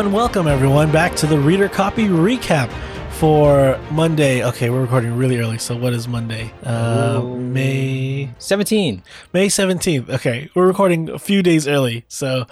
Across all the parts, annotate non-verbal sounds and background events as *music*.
And welcome everyone back to the Reader Copy Recap for Monday. Okay, we're recording really early, so what is Monday? Uh, May 17. May 17th. Okay, we're recording a few days early, so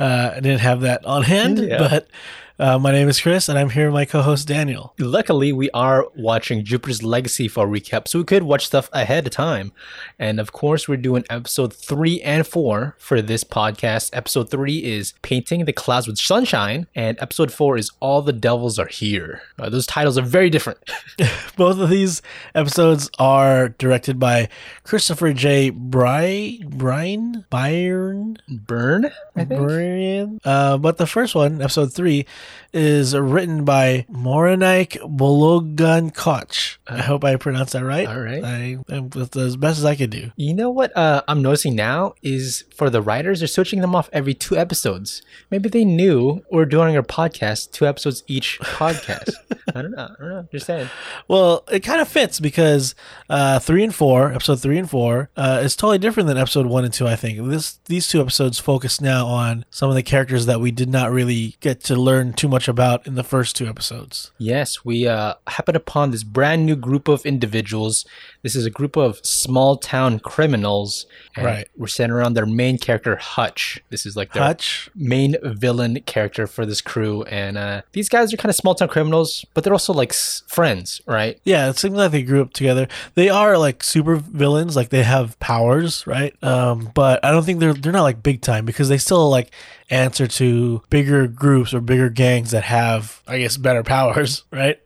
uh, I didn't have that on hand, Yeah. but uh, my name is Chris and I'm here with my co-host Daniel. Luckily, we are watching Jupiter's Legacy for a recap, so we could watch stuff ahead of time. And of course, we're doing episode 3 and 4 for this podcast. Episode 3 is Painting the Clouds with Sunshine, and episode 4 is All the Devils Are Here. Uh, those titles are very different. *laughs* *laughs* Both of these episodes are directed by Christopher J. Bry Bryan Byron Burn, I think? Brian. Uh, but the first one, episode three, is written by Moranik Bologan Koch. I hope I pronounced that right. All right. I am as best as I could do. You know what uh, I'm noticing now is for the writers, they're switching them off every two episodes. Maybe they knew we're doing our podcast, two episodes each podcast. *laughs* I don't know. I don't know. Just saying. Well, it kind of fits because uh, three and four, episode three and four, uh, is totally different than episode one and two. I think this these two episodes focus now on some of the characters that we did not really get to learn too much about in the first two episodes. Yes, we uh, happened upon this brand new group of individuals. This is a group of small town criminals. Right. We're centered around their main character, Hutch. This is like their Hutch, main villain character for this crew. And uh, these guys are kind of small town criminals, but they're also like s- friends, right? Yeah, it seems like they grew up together. They are like super villains, like they have powers, right? Um, but I don't think they're they're not like big time because they still like answer to bigger groups or bigger gangs that have, I guess, better powers, *laughs* right?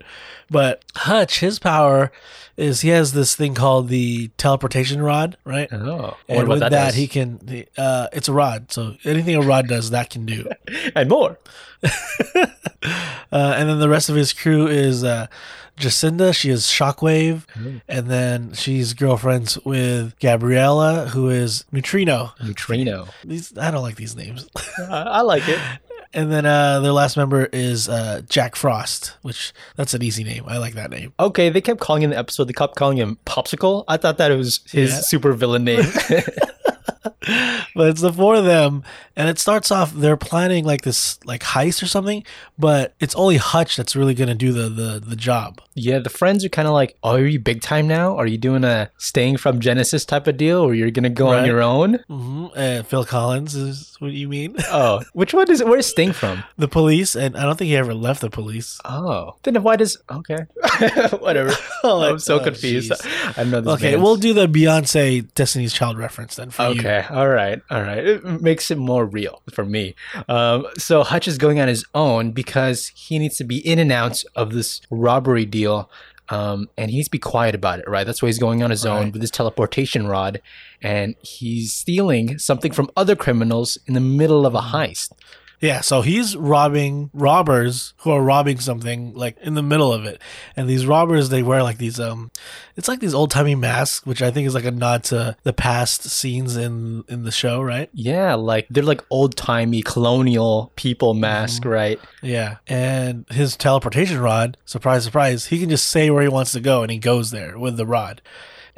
But Hutch, his power is he has this thing called the teleportation rod, right? Oh, and with that, he can. he- Uh, it's a rod, so anything a rod does, that can do. *laughs* and more. *laughs* Uh, and then the rest of his crew is uh, Jacinda. She is Shockwave, and then she's girlfriends with Gabriella, who is Neutrino. Neutrino. These I don't like these names. *laughs* I I like it. And then uh, their last member is uh, Jack Frost, which that's an easy name. I like that name. Okay, they kept calling in the episode, they kept calling him Popsicle. I thought that it was his Yeah. super villain name. *laughs* *laughs* *laughs* But it's the four of them, and it starts off they're planning like this like heist or something, but it's only Hutch that's really gonna do the the, the job. Yeah, the friends are kind of like, oh, are you big time now? Are you doing a Sting from Genesis type of deal, or you're gonna go on your own? hmm And Phil Collins is what you mean? *laughs* Oh, which one is it? where's Sting from? the police, and I don't think he ever left the police. Oh, then why does okay, *laughs* whatever? I'm so Oh, confused. jeez. I know this. Okay, man's- we'll do the Beyonce Destiny's Child reference then for you. Okay, all right, all right. It makes it more real for me. Um, so Hutch is going on his own because he needs to be in and out of this robbery deal. Um, and he needs to be quiet about it, right? That's why he's going on his own with his teleportation rod, and he's stealing something from other criminals in the middle of a heist. Yeah, so he's robbing robbers who are robbing something like in the middle of it. And these robbers they wear like these um it's like these old timey masks, which I think is like a nod to the past scenes in in the show, right? Yeah, like they're like old timey colonial people mask, right? Yeah. And his teleportation rod, surprise, surprise, he can just say where he wants to go and he goes there with the rod.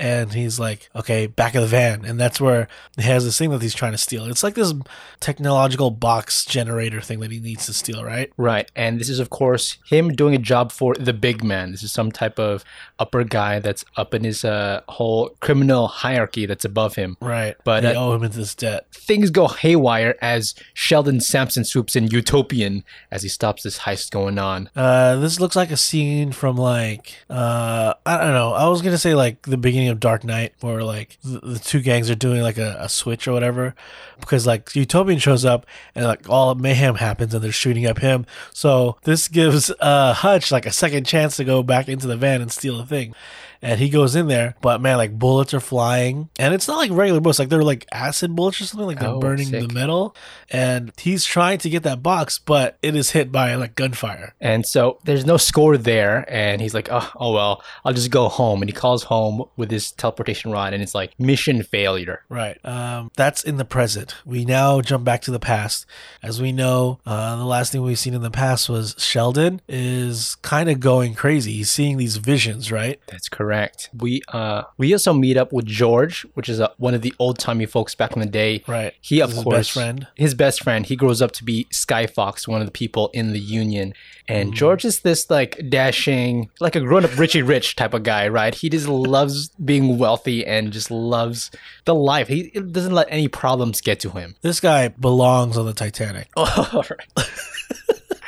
And he's like, okay, back of the van. And that's where he has this thing that he's trying to steal. It's like this technological box generator thing that he needs to steal, right? Right. And this is, of course, him doing a job for the big man. This is some type of upper guy that's up in his uh, whole criminal hierarchy that's above him. Right. But, they uh, owe him this debt. Things go haywire as Sheldon Sampson swoops in Utopian as he stops this heist going on. Uh, this looks like a scene from like uh, I don't know. I was gonna say like the beginning of Dark Knight, where like the, the two gangs are doing like a, a switch or whatever, because like Utopian shows up and like all mayhem happens and they're shooting up him. So this gives uh Hutch like a second chance to go back into the van and steal a thing. And he goes in there, but man, like bullets are flying, and it's not like regular bullets, like they're like acid bullets or something, like they're Oh, burning sick. the metal. And he's trying to get that box, but it is hit by like gunfire. And so there's no score there. And he's like, oh, oh, well, I'll just go home. And he calls home with his teleportation rod. And it's like mission failure. Right. Um, that's in the present. We now jump back to the past. As we know, uh, the last thing we've seen in the past was Sheldon is kind of going crazy. He's seeing these visions, right? That's correct. Correct. We uh we also meet up with George, which is a, one of the old timey folks back in the day. Right. He of is his course best friend. His best friend. He grows up to be Skyfox, one of the people in the Union. Mm. And George is this like dashing, like a grown up Richie Rich type of guy, right? He just loves *laughs* being wealthy and just loves the life. He doesn't let any problems get to him. This guy belongs on the Titanic. *laughs* All right. *laughs*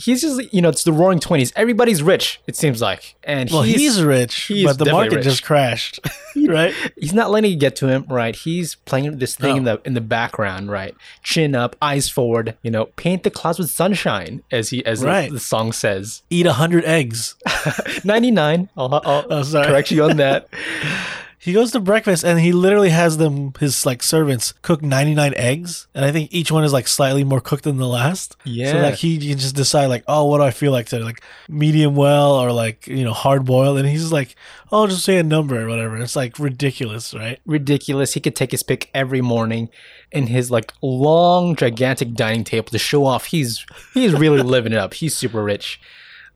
He's just, you know, it's the roaring 20s. Everybody's rich, it seems like. And Well, he's, rich, he's but the market rich. just crashed, *laughs* right? *laughs* he's not letting it get to him, right? He's playing this thing in oh. the in the background, right? Chin up, eyes forward, you know, paint the clouds with sunshine, as he as the- Right. the, song says. Eat a hundred eggs. *laughs* 99. I'll, I'll Oh, sorry. correct you on that. He goes to breakfast and he literally has them, his like servants, cook 99 eggs. And I think each one is like slightly more cooked than the last. Yeah. So like he can just decide like, oh, what do I feel like today? Like medium well or like, you know, hard boiled. And he's like, oh, just say a number or whatever. It's like ridiculous, right? Ridiculous. He could take his pick every morning in his like long, gigantic dining table to show off he's he's really *laughs* living it up. He's super rich.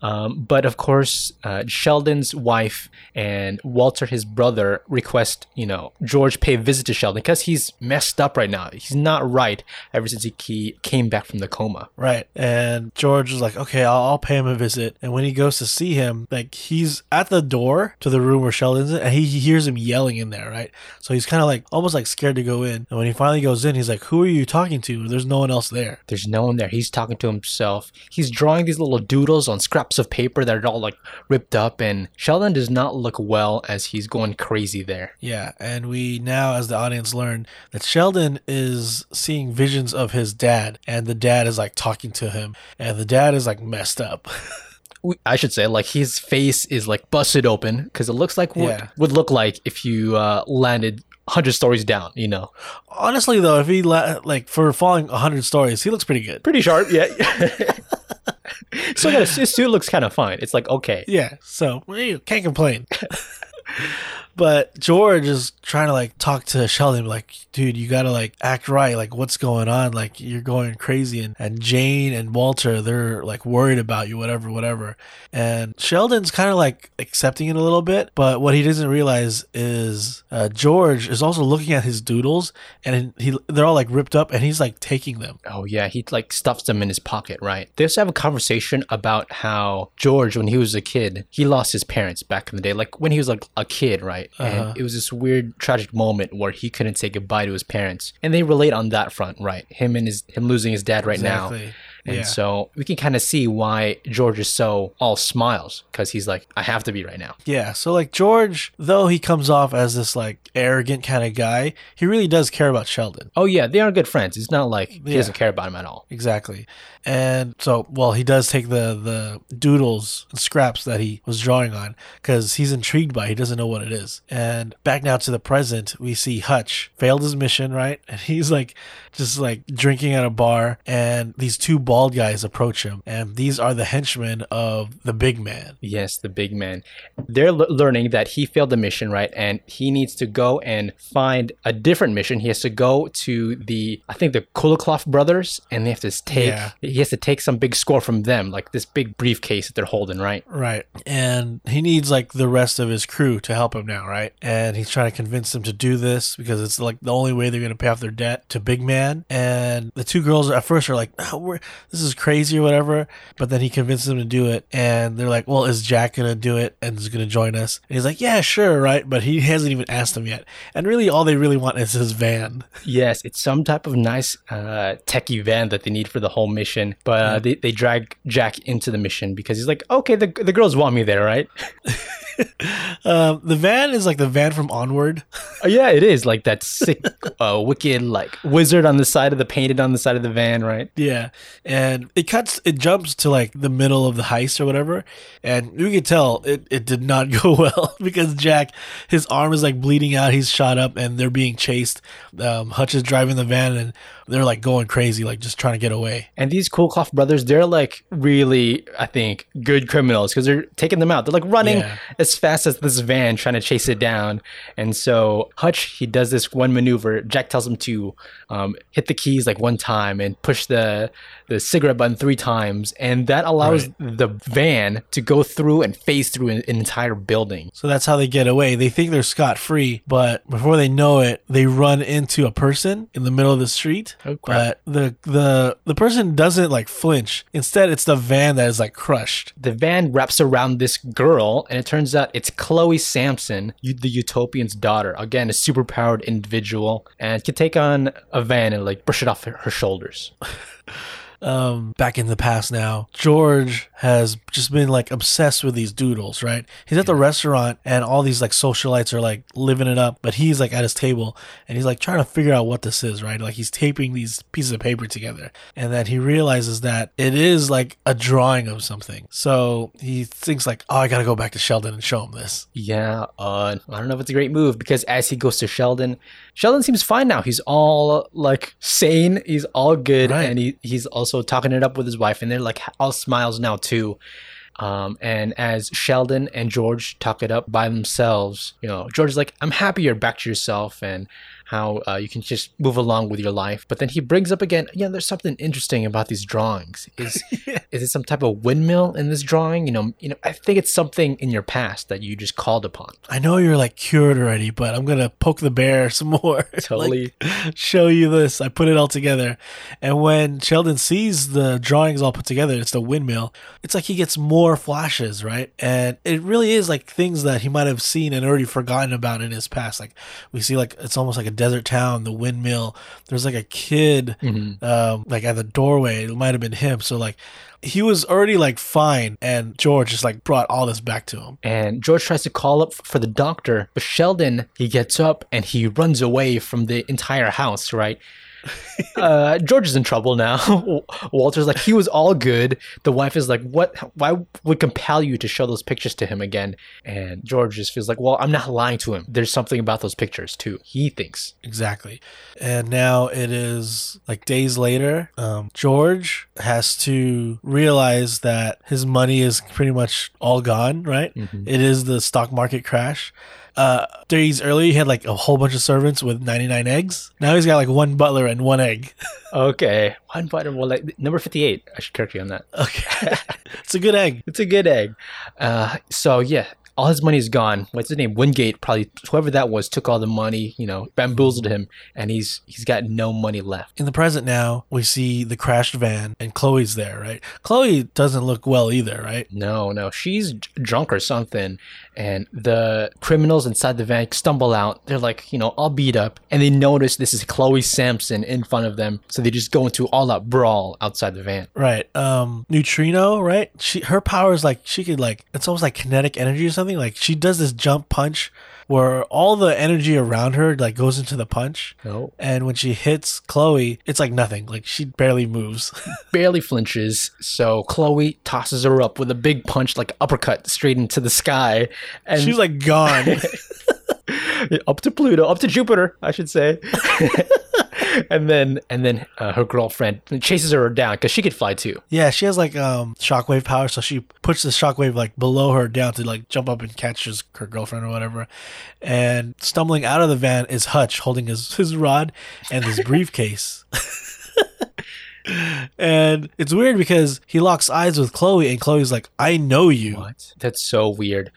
Um, but of course, uh, Sheldon's wife and Walter, his brother, request you know George pay a visit to Sheldon because he's messed up right now. He's not right ever since he he came back from the coma. Right. And George is like, okay, I'll, I'll pay him a visit. And when he goes to see him, like he's at the door to the room where Sheldon's in, and he, he hears him yelling in there, right? So he's kind of like almost like scared to go in. And when he finally goes in, he's like, who are you talking to? There's no one else there. There's no one there. He's talking to himself. He's drawing these little doodles on scraps of paper that are all like ripped up, and Sheldon does not look well as he's going crazy there. Yeah, and we now, as the audience, learn that Sheldon is seeing visions of his dad, and the dad is like talking to him, and the dad is like messed up. *laughs* I should say, like his face is like busted open because it looks like what Yeah. would look like if you uh, landed hundred stories down. You know, Honestly, though, if he la- like for falling hundred stories, he looks pretty good. pretty sharp. Yeah. *laughs* *laughs* so yeah, his suit looks kind of fine. It's like okay, Yeah, so eh, can't complain. *laughs* but George is trying to like talk to Sheldon, like, dude, you gotta like act right. Like, what's going on? Like, you're going crazy. And, and Jane and Walter, they're like worried about you, whatever, whatever. And Sheldon's kind of like accepting it a little bit. But what he doesn't realize is uh, George is also looking at his doodles and he they're all like ripped up and he's like taking them. Oh yeah, he like stuffs them in his pocket, right? They also have a conversation about how George, when he was a kid, he lost his parents back in the day, like when he was like a kid, right? Uh-huh. And it was this weird, tragic moment where he couldn't say goodbye to his parents, and they relate on that front, right? Him and his him losing his dad right now. And Yeah. so we can kind of see why George is so all smiles because he's like, I have to be right now. Yeah, so like George, though he comes off as this like arrogant kind of guy, he really does care about Sheldon. Oh yeah, they are good friends. It's not like he Yeah. doesn't care about him at all. Exactly. And so, well, he does take the the doodles and scraps that he was drawing on because he's intrigued by. it. He doesn't know what it is. And back now to the present, we see Hutch failed his mission, right? *laughs* And he's like just like drinking at a bar, and these two bald guys approach him, and these are the henchmen of the big man. Yes, the big man. They're l- learning that he failed the mission, right? And he needs to go and find a different mission. He has to go to the, I think the Kulikov brothers, and they have to take, Yeah. He has to take some big score from them, like this big briefcase that they're holding, right? Right. And he needs like the rest of his crew to help him now, right? And he's trying to convince them to do this because it's like the only way they're going to pay off their debt to Big Man. And the two girls at first are like, oh, we're, this is crazy or whatever. But then he convinces them to do it. And they're like, well, is Jack going to do it and is going to join us? And he's like, yeah, sure, right? But he hasn't even asked them yet. And really, all they really want is his van. Yes, it's some type of nice uh, techie van that they need for the whole mission. But uh, they, they drag Jack into the mission because he's like, okay, the, the girls want me there, right? *laughs* Um, the van is like the van from Onward. Oh, yeah, it is like that sick, *laughs* uh, wicked, like wizard on the side of the painted on the side of the van, right? Yeah, and it cuts, it jumps to like the middle of the heist or whatever, and you can tell it, it did not *laughs* go well because Jack, his arm is like bleeding out, he's shot up, and they're being chased. Um, Hutch is driving the van, and they're like going crazy, like just trying to get away. And these Kulkoff brothers, they're like really, I think, good criminals because they're taking them out. They're like running Yeah. as fast as this van trying to chase it down. And so Hutch, he does this one maneuver. Jack tells him to um, hit the keys like one time and push the the cigarette button three times, and that allows the van to go through and phase through an, an entire building. So that's how they get away. They think they're scot free, but before they know it, they run into a person in the middle of the street. Oh, but the the the person doesn't like flinch. Instead, it's the van that is like crushed. the van wraps around this girl, and it turns out it's Chloe Sampson, the Utopian's daughter. Again, a superpowered individual, and can take on a van and like brush it off her, her shoulders. *laughs* um, back in the past now. George has just been like obsessed with these doodles, right? He's at the restaurant and all these like socialites are like living it up, but he's like at his table and he's like trying to figure out what this is, right? Like he's taping these pieces of paper together and then he realizes that it is like a drawing of something. So he thinks like, oh, I gotta go back to Sheldon and show him this. Yeah, uh, I don't know if it's a great move because as he goes to Sheldon, Sheldon seems fine now. He's all like sane. He's all good, Right. and he, he's also talking it up with his wife, and they're like all smiles now too. Um, and as Sheldon and George talk it up by themselves, you know, George is like, "I'm happy you're back to yourself and how uh, you can just move along with your life." But then he brings up again, "Yeah, there's something interesting about these drawings. Is *laughs* is it some type of windmill in this drawing? You know, you know, I think it's something in your past that you just called upon." I know you're like cured already, but I'm gonna poke the bear *laughs* some more. *laughs* Totally. Like, show you this. I put it all together. And when Sheldon sees the drawings all put together, it's the windmill. It's like he gets more flashes, right? And it really is like things that he might have seen and already forgotten about in his past. Like we see like it's almost like a desert town, the windmill. There's like a kid um like at the doorway. It might have been him. So like he was already like fine and George just like brought all this back to him. And George tries to call up for the doctor, but Sheldon, he gets up and he runs away from the entire house, right? *laughs* uh, George is in trouble now. *laughs* Walter's like, he was all good. The wife is like, what? Why would compel you to show those pictures to him again? And George just feels like, well, I'm not lying to him. There's something about those pictures too. He thinks. Exactly. And now it is like days later. Um, George has to realize that his money is pretty much all gone, right? It is the stock market crash. Uh, days earlier, he had like a whole bunch of servants with 99 eggs. Now he's got like one butler and one egg. *laughs* Okay, one butler, Well, like number fifty-eight. I should correct you on that. Okay. *laughs* it's a good egg. It's a good egg. Uh, so yeah, all his money is gone. What's his name? Wingate probably whoever that was took all the money. You know, bamboozled him, and he's he's got no money left. In the present now, we see the crashed van and Chloe's there, right? Chloe doesn't look well either, right? No, no, she's drunk or something, and the criminals inside the van stumble out. They're like, you know, all beat up, and they notice this is Chloe Sampson in front of them, so they just go into all out brawl outside the van. Right. Um Neutrino, right? She her power is like she could like it's almost like kinetic energy or something. Like she does this jump punch where all the energy around her like goes into the punch. No, And when she hits Chloe, it's like nothing. Like she barely moves. *laughs* barely flinches. So Chloe tosses her up with a big punch, like uppercut, straight into the sky, and She's like gone. *laughs* up to Pluto, up to Jupiter, I should say. *laughs* and then and then uh, her girlfriend chases her down because she could fly too. yeah, she has like um shockwave power, so she puts the shockwave like below her down to like jump up and catch his, her girlfriend or whatever. And stumbling out of the van is Hutch holding his, *laughs* his rod and his briefcase. and it's weird because he locks eyes with Chloe and Chloe's like, I know you. What? That's so weird.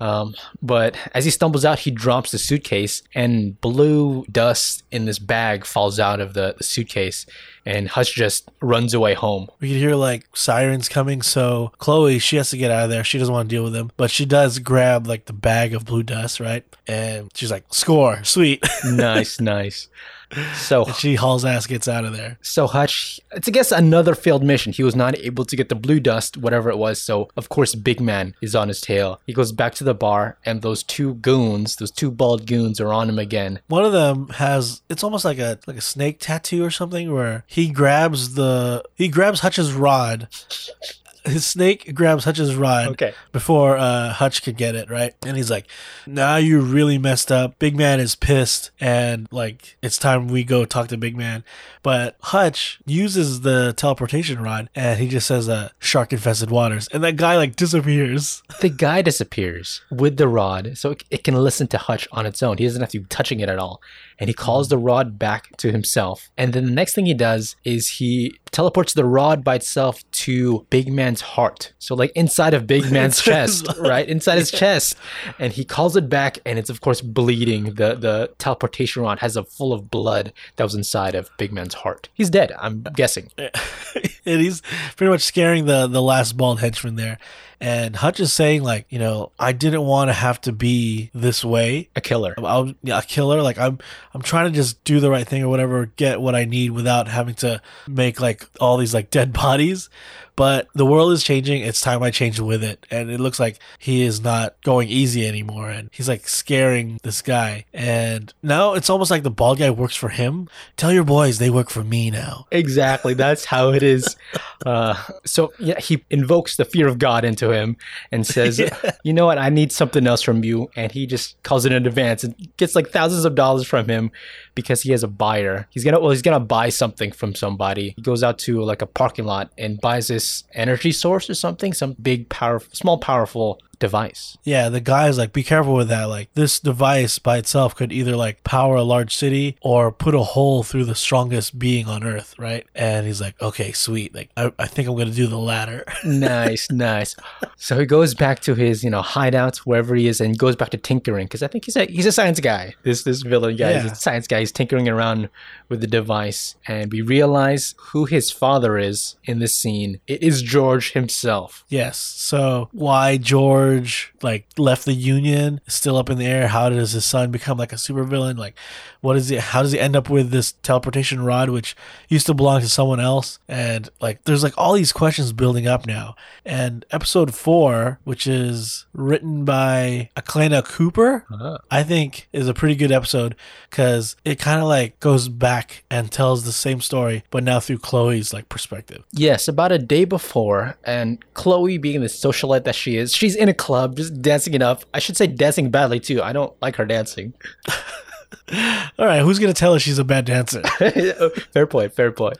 Um, but as he stumbles out, he drops the suitcase, and blue dust in this bag falls out of the, the suitcase, and Hutch just runs away home. We could hear like sirens coming, so Chloe, she has to get out of there. She doesn't want to deal with them, but she does grab like the bag of blue dust, right? And she's like, score, sweet. *laughs* nice, nice. So and she hauls ass, gets out of there. So Hutch, it's I guess another failed mission. He was not able to get the blue dust, whatever it was. So of course, Big Man is on his tail. He goes back to the bar, and those two goons, those two bald goons, are on him again. One of them has it's almost like a like a snake tattoo or something where he grabs the he grabs Hutch's rod his snake grabs Hutch's rod Okay. before uh, Hutch could get it, right? And he's like, now you really messed up. Big Man is pissed and like it's time we go talk to Big Man. But Hutch uses the teleportation rod and he just says uh, shark infested waters. And that guy like disappears. The guy disappears with the rod, so it, it can listen to Hutch on its own. He doesn't have to be touching it at all. And he calls the rod back to himself. And then the next thing he does is he teleports the rod by itself to Big Man's heart. So, like inside of Big *laughs* Man's chest, right? Inside his *laughs* chest. And he calls it back, and it's, of course, bleeding. The, the teleportation rod has a full of blood that was inside of Big Man's heart. He's dead, I'm guessing. *laughs* and he's pretty much scaring the the last bald henchman there. And Hutch is saying like, you know, I didn't want to have to be this way. A killer. I was yeah, a killer. Like I'm, I'm trying to just do the right thing or whatever, get what I need without having to make like all these like dead *laughs* bodies. But the world is changing. It's time I change with it. And it looks like he is not going easy anymore. And he's like scaring this guy. And now it's almost like the bald guy works for him. Tell your boys they work for me now. Exactly. That's how it is. *laughs* Uh, so yeah, he invokes the fear of God into him and says, *laughs* "You know what? I need something else from you." And he just calls it in advance and gets like thousands of dollars from him because he has a buyer. He's gonna well, he's gonna buy something from somebody. He goes out to like a parking lot and buys this energy source or something, some big, powerful, small, powerful device. Yeah, the guy's like, be careful with that. Like, this device by itself could either like power a large city or put a hole through the strongest being on Earth, right? And he's like, okay, sweet. Like, I, I think I'm gonna do the latter. *laughs* nice, nice. So he goes back to his, you know, hideout wherever he is, and goes back to tinkering because I think he's a he's a science guy. This this villain guy is a science guy. He's tinkering around with the device, and we realize who his father is in this scene. It is George himself. yes. So why George like left the Union still up in the air. How does his son become like a supervillain? Like, what is it? How does he end up with this teleportation rod, which used to belong to someone else? And like, there's like all these questions building up now. And episode four, which is written by Aklena Cooper, uh-huh. I think is a pretty good episode because it kind of like goes back and tells the same story, but now through Chloe's like perspective. Yes, about a day before, and Chloe, being the socialite that she is, she's in a club just dancing it up. I should say dancing badly too. I don't like her dancing. *laughs* All right, who's gonna tell her she's a bad dancer? *laughs* fair point. Fair point.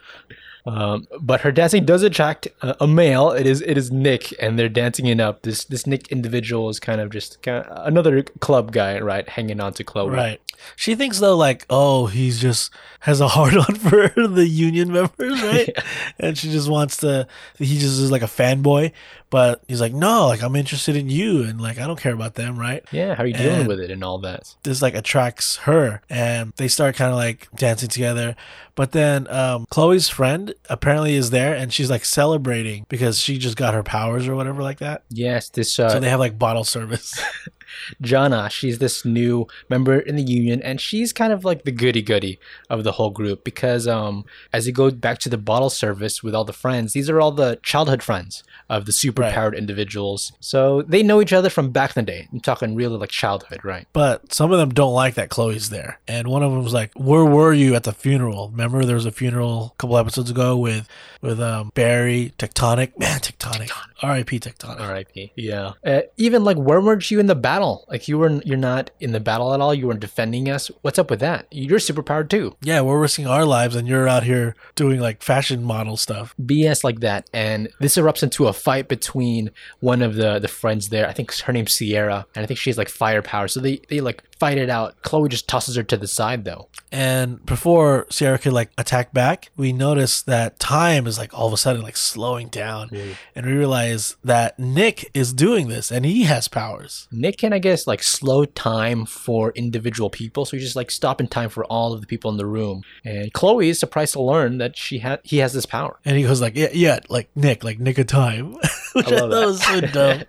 Um, but her dancing does attract a, a male. It is it is Nick, and they're dancing it up. This this Nick individual is kind of just kind of another club guy, right? Hanging on to Chloe. right. She thinks though, like, oh, he's just has a hard *laughs* on for the union members, right? And she just wants to. He just is like a fanboy, but he's like, no, like I'm interested in you, and like I don't care about them, right? Yeah. How are you dealing with it and all that? this like attracts her and they start kind of like dancing together but then um chloe's friend apparently is there and she's like celebrating because she just got her powers or whatever like that Yes. This uh, so they have like bottle service *laughs* Jana, she's this new member in the union, and she's kind of like the goody goody of the whole group because um, as you go back to the bottle service with all the friends, these are all the childhood friends of the super Right. powered individuals. So they know each other from back in the day. I'm talking really like childhood, right? but some of them don't like that chloe's there and one of them was like where were you at the funeral remember there was a funeral a couple episodes ago with with um barry tectonic man tectonic, rip tectonic R.I.P. Yeah. Uh, even like, where weren't you in the battle? Like, you were you're not in the battle at all. You weren't defending us. What's up with that? You're superpowered too. yeah we're risking our lives and you're out here doing like fashion model stuff BS like that, and this erupts into a fight between one of the the friends there. I think her name's Sierra, and I think she has like firepower. So they they like fight it out. Chloe just tosses her to the side though. And before Sierra could like attack back, we notice that time is like all of a sudden like slowing down. Mm. And we realize that Nick is doing this and he has powers. Nick can I guess like slow time for individual people, so he's just like stopping time for all of the people in the room. And Chloe is surprised to learn that she had he has this power. And he goes like, yeah, yeah, like Nick, like Nick of time. Which *laughs* I, love thought that. was so dumb.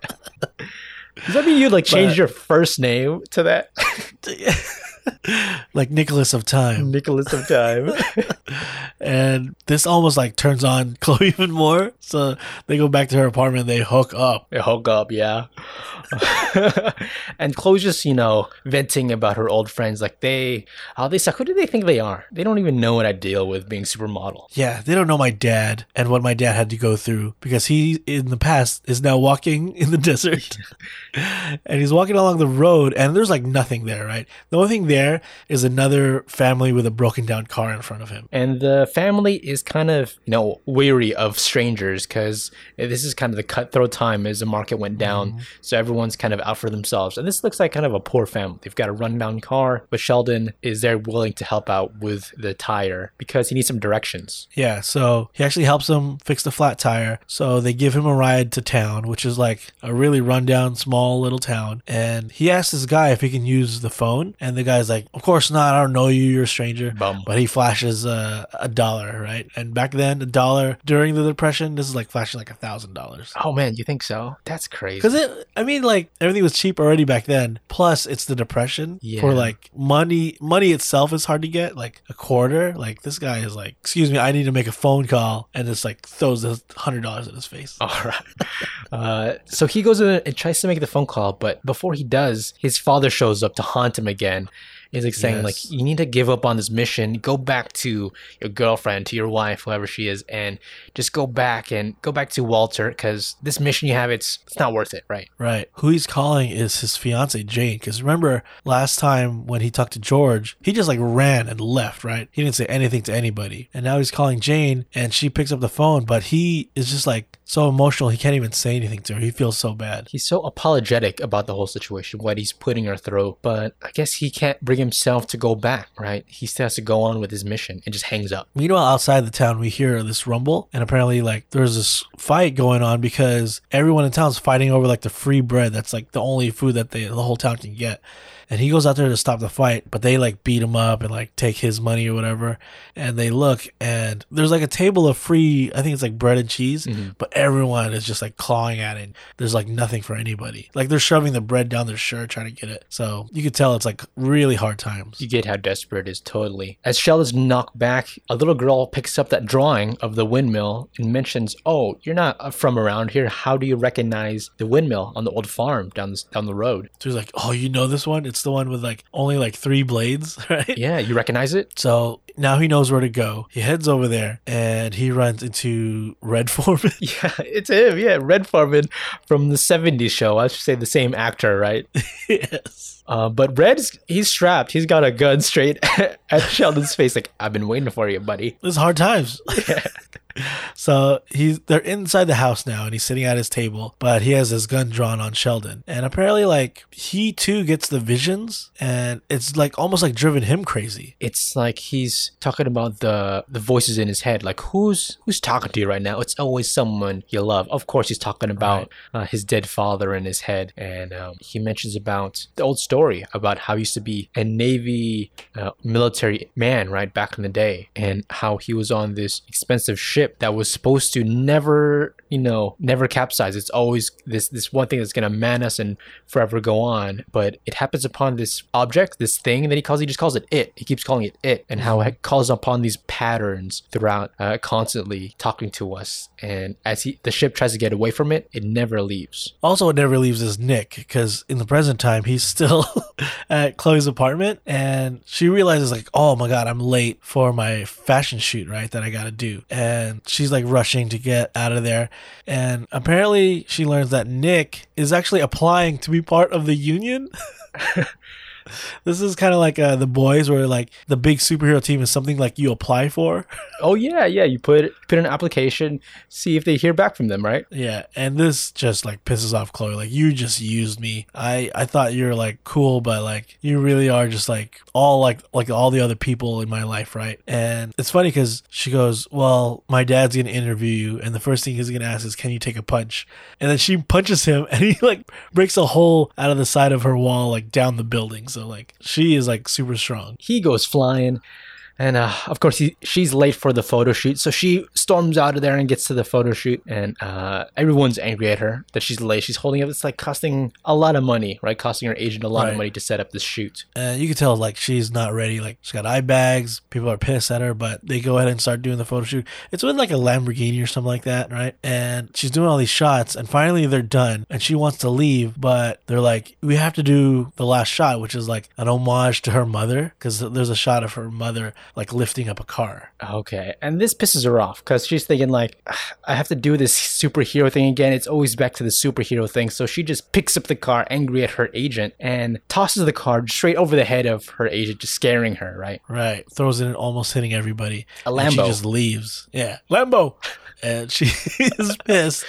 *laughs* Does that mean you like change But- your first name to that? *laughs* *laughs* like Nicholas of Time. Nicholas of Time. *laughs* And this almost like turns on *laughs* Chloe even more. So they go back to her apartment, they hook up. They hook up, yeah. and Chloe's just, you know, venting about her old friends. Like they, how they suck. Who do they think they are? They don't even know what I deal with being supermodel. Yeah, they don't know my dad and what my dad had to go through because he, in the past, is now walking in the desert. and he's walking along the road and there's like nothing there, right? The only thing there is another family with a broken down car in front of him. And the family is kind of, you know, weary of strangers because this is kind of the cutthroat time as the market went down. Mm-hmm. So everyone's kind of out for themselves. And this looks like kind of a poor family. They've got a rundown car, but Sheldon is there willing to help out with the tire because he needs some directions. Yeah, so he actually helps them fix the flat tire. So they give him a ride to town, which is like a really rundown, small little town. And he asks this guy if he can use the phone. And the guy's like, Of course not. I don't know you. You're a stranger. Bum. But he flashes uh, a dollar, right? And back then, a dollar during the Depression, this is like flashing like a thousand dollars. Oh man, you think so? That's crazy. Because it, I mean, like everything was cheap already back then. Plus, it's the depression. Yeah. For like money, money itself is hard to get. Like a quarter. Like this guy is like, excuse me, I need to make a phone call, and just like throws the hundred dollars in his face. All right. *laughs* Uh, so he goes in and tries to make the phone call, but before he does, his father shows up to haunt him again. He's like saying, Yes. like, you need to give up on this mission. Go back to your girlfriend, to your wife, whoever she is, and just go back and go back to Walter because this mission you have, it's it's not worth it, right? Right. Who he's calling is his fiance Jane. Because remember last time when he talked to George, he just like ran and left. Right. He didn't say anything to anybody. And now he's calling Jane, and she picks up the phone, but he is just like so emotional he can't even say anything to her. He feels so bad. He's so apologetic about the whole situation, what he's putting her through, but I guess he can't bring himself to go back, right? He still has to go on with his mission and just hangs up. Meanwhile, outside the town, we hear this rumble, and apparently, like, there's this fight going on because everyone in town's fighting over like the free bread. That's like the only food that they the whole town can get. And he goes out there to stop the fight, but they like beat him up and like take his money or whatever. And they look, and there's like a table of free, I think it's like bread and cheese, mm-hmm. but everyone is just like clawing at it. There's like nothing for anybody. Like they're shoving the bread down their shirt trying to get it. So you could tell it's like really hard times. You get how desperate it is totally. As Shell is knocked back, a little girl picks up that drawing of the windmill and mentions, "Oh, you're not uh, from around here. How do you recognize the windmill on the old farm down this, down the road?" So he's like, "Oh, you know this one? It's the one with like only like three blades, *laughs* right?" Yeah, you recognize it? So now he knows where to go. He heads over there and he runs into Red *laughs* Foreman. *laughs* Yeah, it's him. Yeah, Red Foreman from the '70s show. I should say the same actor, right? yes. Uh, but Red's he's strapped. He's got a gun straight at Sheldon's face. Like, I've been waiting for you, buddy. It's hard times. So he's they're inside the house now and he's sitting at his table, but he has his gun drawn on Sheldon. And apparently like he too gets the visions and it's like almost like driven him crazy. It's like he's talking about the the voices in his head. Like, who's who's talking to you right now? It's always someone you love. Of course, he's talking about uh, his dead father in his head, and um, he mentions about the old story about how he used to be a Navy uh, military man, right back in the day, and how he was on this expensive ship that was supposed to never, you know, never capsize. It's always this this one thing that's gonna man us and forever go on. But it happens upon this object, this thing that he calls. He just calls it it. He keeps calling it it, and how it calls upon these patterns throughout, uh, constantly talking to us. And as he the ship tries to get away from it, it never leaves. Also, what never leaves is Nick because in the present time he's still *laughs* at Chloe's apartment, and she realizes like, oh my god, I'm late for my fashion shoot, right? That I got to do, and she's like rushing to get out of there, and apparently she learns that Nick is actually applying to be part of the union. *laughs* *laughs* This is kind of like uh, the boys, where like the big superhero team is something like you apply for. *laughs* Oh yeah, yeah. You put put an application, see if they hear back from them, right? Yeah, and this just like pisses off Chloe. Like you just used me. I I thought you were like cool, but like you really are just like all like like all the other people in my life, right? And it's funny because she goes, "Well, my dad's gonna interview you, and the first thing he's gonna ask is, can you take a punch?" And then she punches him, *laughs* and he like breaks a hole out of the side of her wall, like down the building. So like she is like super strong. he goes flying And uh, of course, he, she's late for the photo shoot, so she storms out of there and gets to the photo shoot. And uh, everyone's angry at her that she's late. She's holding up. It's like costing a lot of money, right? Costing her agent a lot Right. of money to set up this shoot. And you can tell like she's not ready. Like she's got eye bags. People are pissed at her, but they go ahead and start doing the photo shoot. It's with like a Lamborghini or something like that, right? And she's doing all these shots, and finally they're done. And she wants to leave, but they're like, we have to do the last shot, which is like an homage to her mother, because there's a shot of her mother like lifting up a car. Okay, and this pisses her off because she's thinking like, I have to do this superhero thing again. It's always back to the superhero thing. So she just picks up the car, angry at her agent, and tosses the car straight over the head of her agent, just scaring her. Right? Right. Throws it in, almost hitting everybody. A And she Lambo. just leaves. Yeah. Lambo. *laughs* And she *laughs* is pissed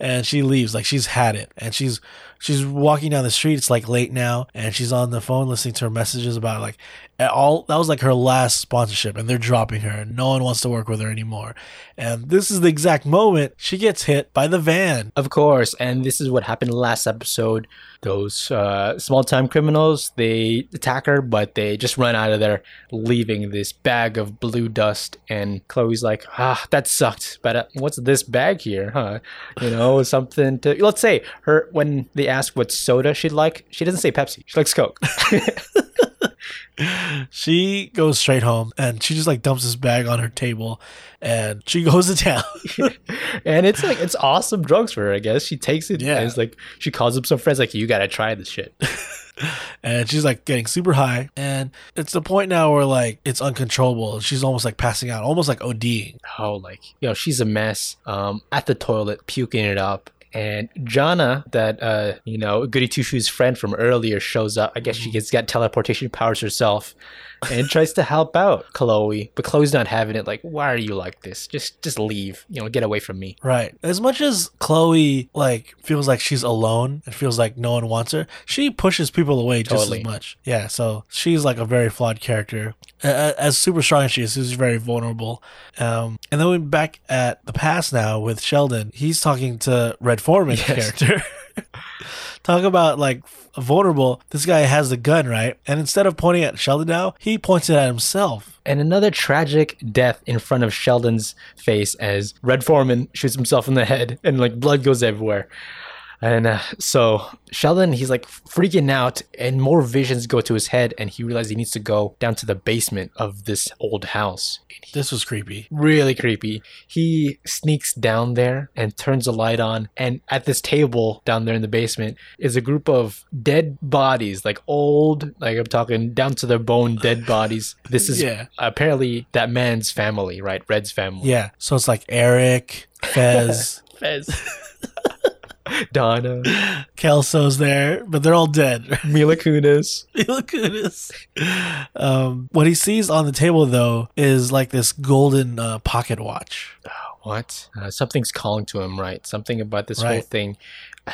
and she leaves. Like she's had it. And she's she's walking down the street. It's like late now. And she's on the phone listening to her messages about like all that was like her last sponsorship and they're dropping her and no one wants to work with her anymore. And this is the exact moment she gets hit by the van. Of course, and this is what happened last episode. Those uh, small-time criminals they attack her, but they just run out of there, leaving this bag of blue dust. And Chloe's like, "Ah, that sucked." But uh, what's this bag here, huh? You know, *laughs* something to let's say her when they ask what soda she'd like, she doesn't say Pepsi. She likes Coke. *laughs* *laughs* She goes straight home and she just like dumps this bag on her table and she goes to town. *laughs* and it's like it's awesome drugs for her. I guess she takes it. Yeah. and it's like she calls up some friends, like, "You gotta try this shit." *laughs* and she's like getting super high and it's the point now where like it's uncontrollable she's almost like passing out almost like oding how like you know she's a mess um at the toilet puking it up and Jana, that uh, you know, Goody Two Shoes friend from earlier, shows up. I guess she gets got teleportation powers herself, and tries to help out Chloe. But Chloe's not having it. Like, why are you like this? Just, just leave. You know, get away from me. right as much as chloe like feels like she's alone and feels like no one wants her she pushes people away just Totally. as much yeah so she's like a very flawed character as super strong as she is she's very vulnerable um and then we're back at the past now with sheldon he's talking to red foreman Yes. character *laughs* talk about like vulnerable this guy has the gun right and instead of pointing at sheldon now he points it at himself And another tragic death in front of Sheldon's face as Red Foreman shoots himself in the head and like blood goes everywhere. And uh, so Sheldon, he's like freaking out, and more visions go to his head, and he realizes he needs to go down to the basement of this old house. this was creepy Really creepy. He sneaks down there and turns the light on, and at this table down there in the basement is a group of dead bodies, like old, like I'm talking down to their bone dead bodies. This is Yeah. apparently that man's family, right? Red's family. yeah so it's like eric fez *laughs* Fez. *laughs* Donna, kelso's there but they're all dead *laughs* Mila Kunis. Mila Kunis. Um, what he sees on the table though is like this golden uh, pocket watch. What? Uh, something's calling to him, right? Something about this whole thing.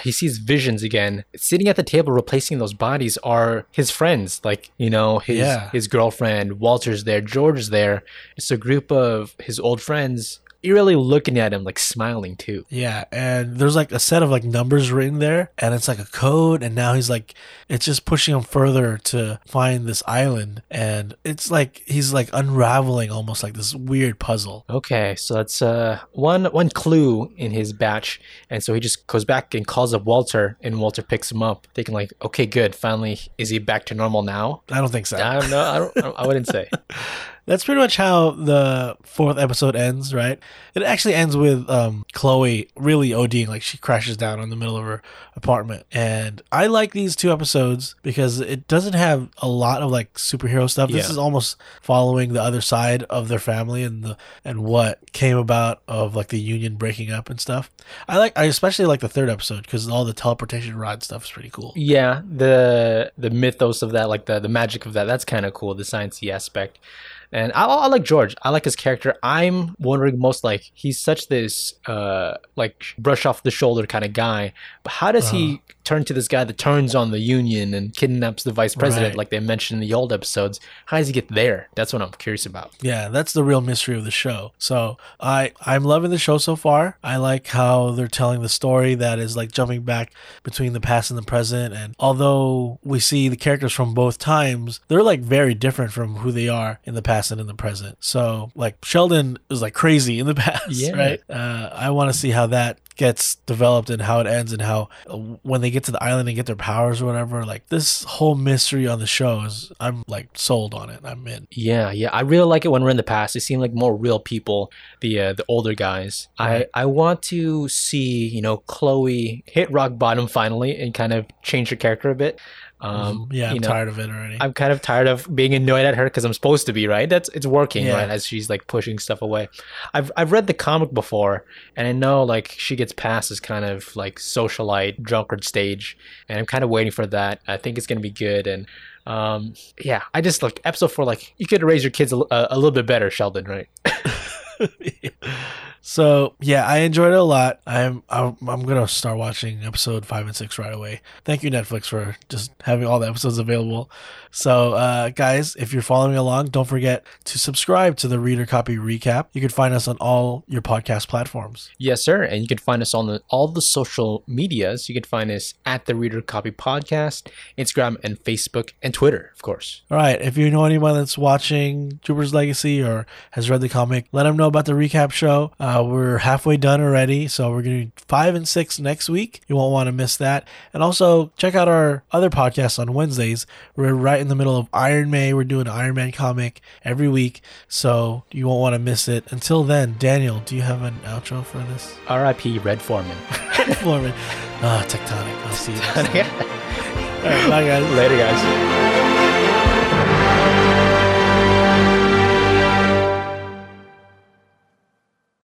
He sees visions again. Sitting at the table, replacing those bodies are his friends, like you know his Yeah. his girlfriend. Walter's there. George's there. It's a group of his old friends, eerily looking at him, like smiling too. Yeah, and there's like a set of like numbers written there, and it's like a code. And now he's like, it's just pushing him further to find this island, and it's like he's like unraveling almost like this weird puzzle. Okay, so that's uh one one clue in his batch, and so he just goes back and calls up Walter, and Walter picks him up, thinking like, okay, good, finally, is he back to normal now? I don't think so. I don't know. I don't. I wouldn't say. *laughs* That's pretty much how the fourth episode ends, right? It actually ends with um, Chloe really ODing, like she crashes down in the middle of her apartment. And I like these two episodes because it doesn't have a lot of like superhero stuff. This Yeah. is almost following the other side of their family and the and what came about of like the union breaking up and stuff. I like I especially like the third episode because all the teleportation rod stuff is pretty cool. Yeah, the the mythos of that, like the the magic of that, that's kind of cool. The sciencey aspect. And I, I like George. I like his character. I'm wondering most like he's such this uh like brush off the shoulder kind of guy, but how does he turn to this guy that turns on the union and kidnaps the vice president, Right. like they mentioned in the old episodes? How does he get there? That's what I'm curious about. Yeah, that's the real mystery of the show. So I I'm loving the show so far. I like how they're telling the story that is like jumping back between the past and the present. And although we see the characters from both times, they're like very different from who they are in the past and in the present. So like Sheldon is like crazy in the *laughs* past, Yeah. right? Uh, I want to see how that gets developed and how it ends and how uh, when they get to the island and get their powers or whatever. Like this whole mystery on the show is I'm like sold on it. I'm in. Yeah, yeah. I really like it when we're in the past. They seem like more real people, the uh, the older guys. I I want to see you know Chloe hit rock bottom finally and kind of change her character a bit. Um, yeah, I'm you know, tired of it already. I'm kind of tired of being annoyed at her because I'm supposed to be right. That's it's working Yeah. right as she's like pushing stuff away. I've I've read the comic before and I know like she gets past this kind of like socialite drunkard stage, and I'm kind of waiting for that. I think it's gonna be good and. Um, yeah, I just like episode four. Like you could raise your kids a, a, a little bit better, Sheldon. Right? *laughs* *laughs* So yeah, I enjoyed it a lot. I'm I'm, I'm gonna start watching episode five and six right away. Thank you Netflix for just having all the episodes available. So uh, guys, if you're following along, don't forget to subscribe to the Reader Copy Recap. You can find us on all your podcast platforms. Yes, sir. And you can find us on the, all the social medias. You can find us at the Reader Copy Podcast, Instagram and Facebook and Twitter, of course. All right, if you know anyone that's watching Jupiter's Legacy or has read the comic, let them know about the recap show. Uh, we're halfway done already, so we're going to five and six next week. You won't want to miss that. And also check out our other podcasts on Wednesdays. We're right in the middle of Iron May. We're doing an Iron Man comic every week, so you won't want to miss it. Until then, Daniel, do you have an outro for this? R.I.P. Red Foreman. *laughs* Red Foreman. Ah, tectonic. I'll see you. Next time. *laughs* All right, bye guys. Later, guys.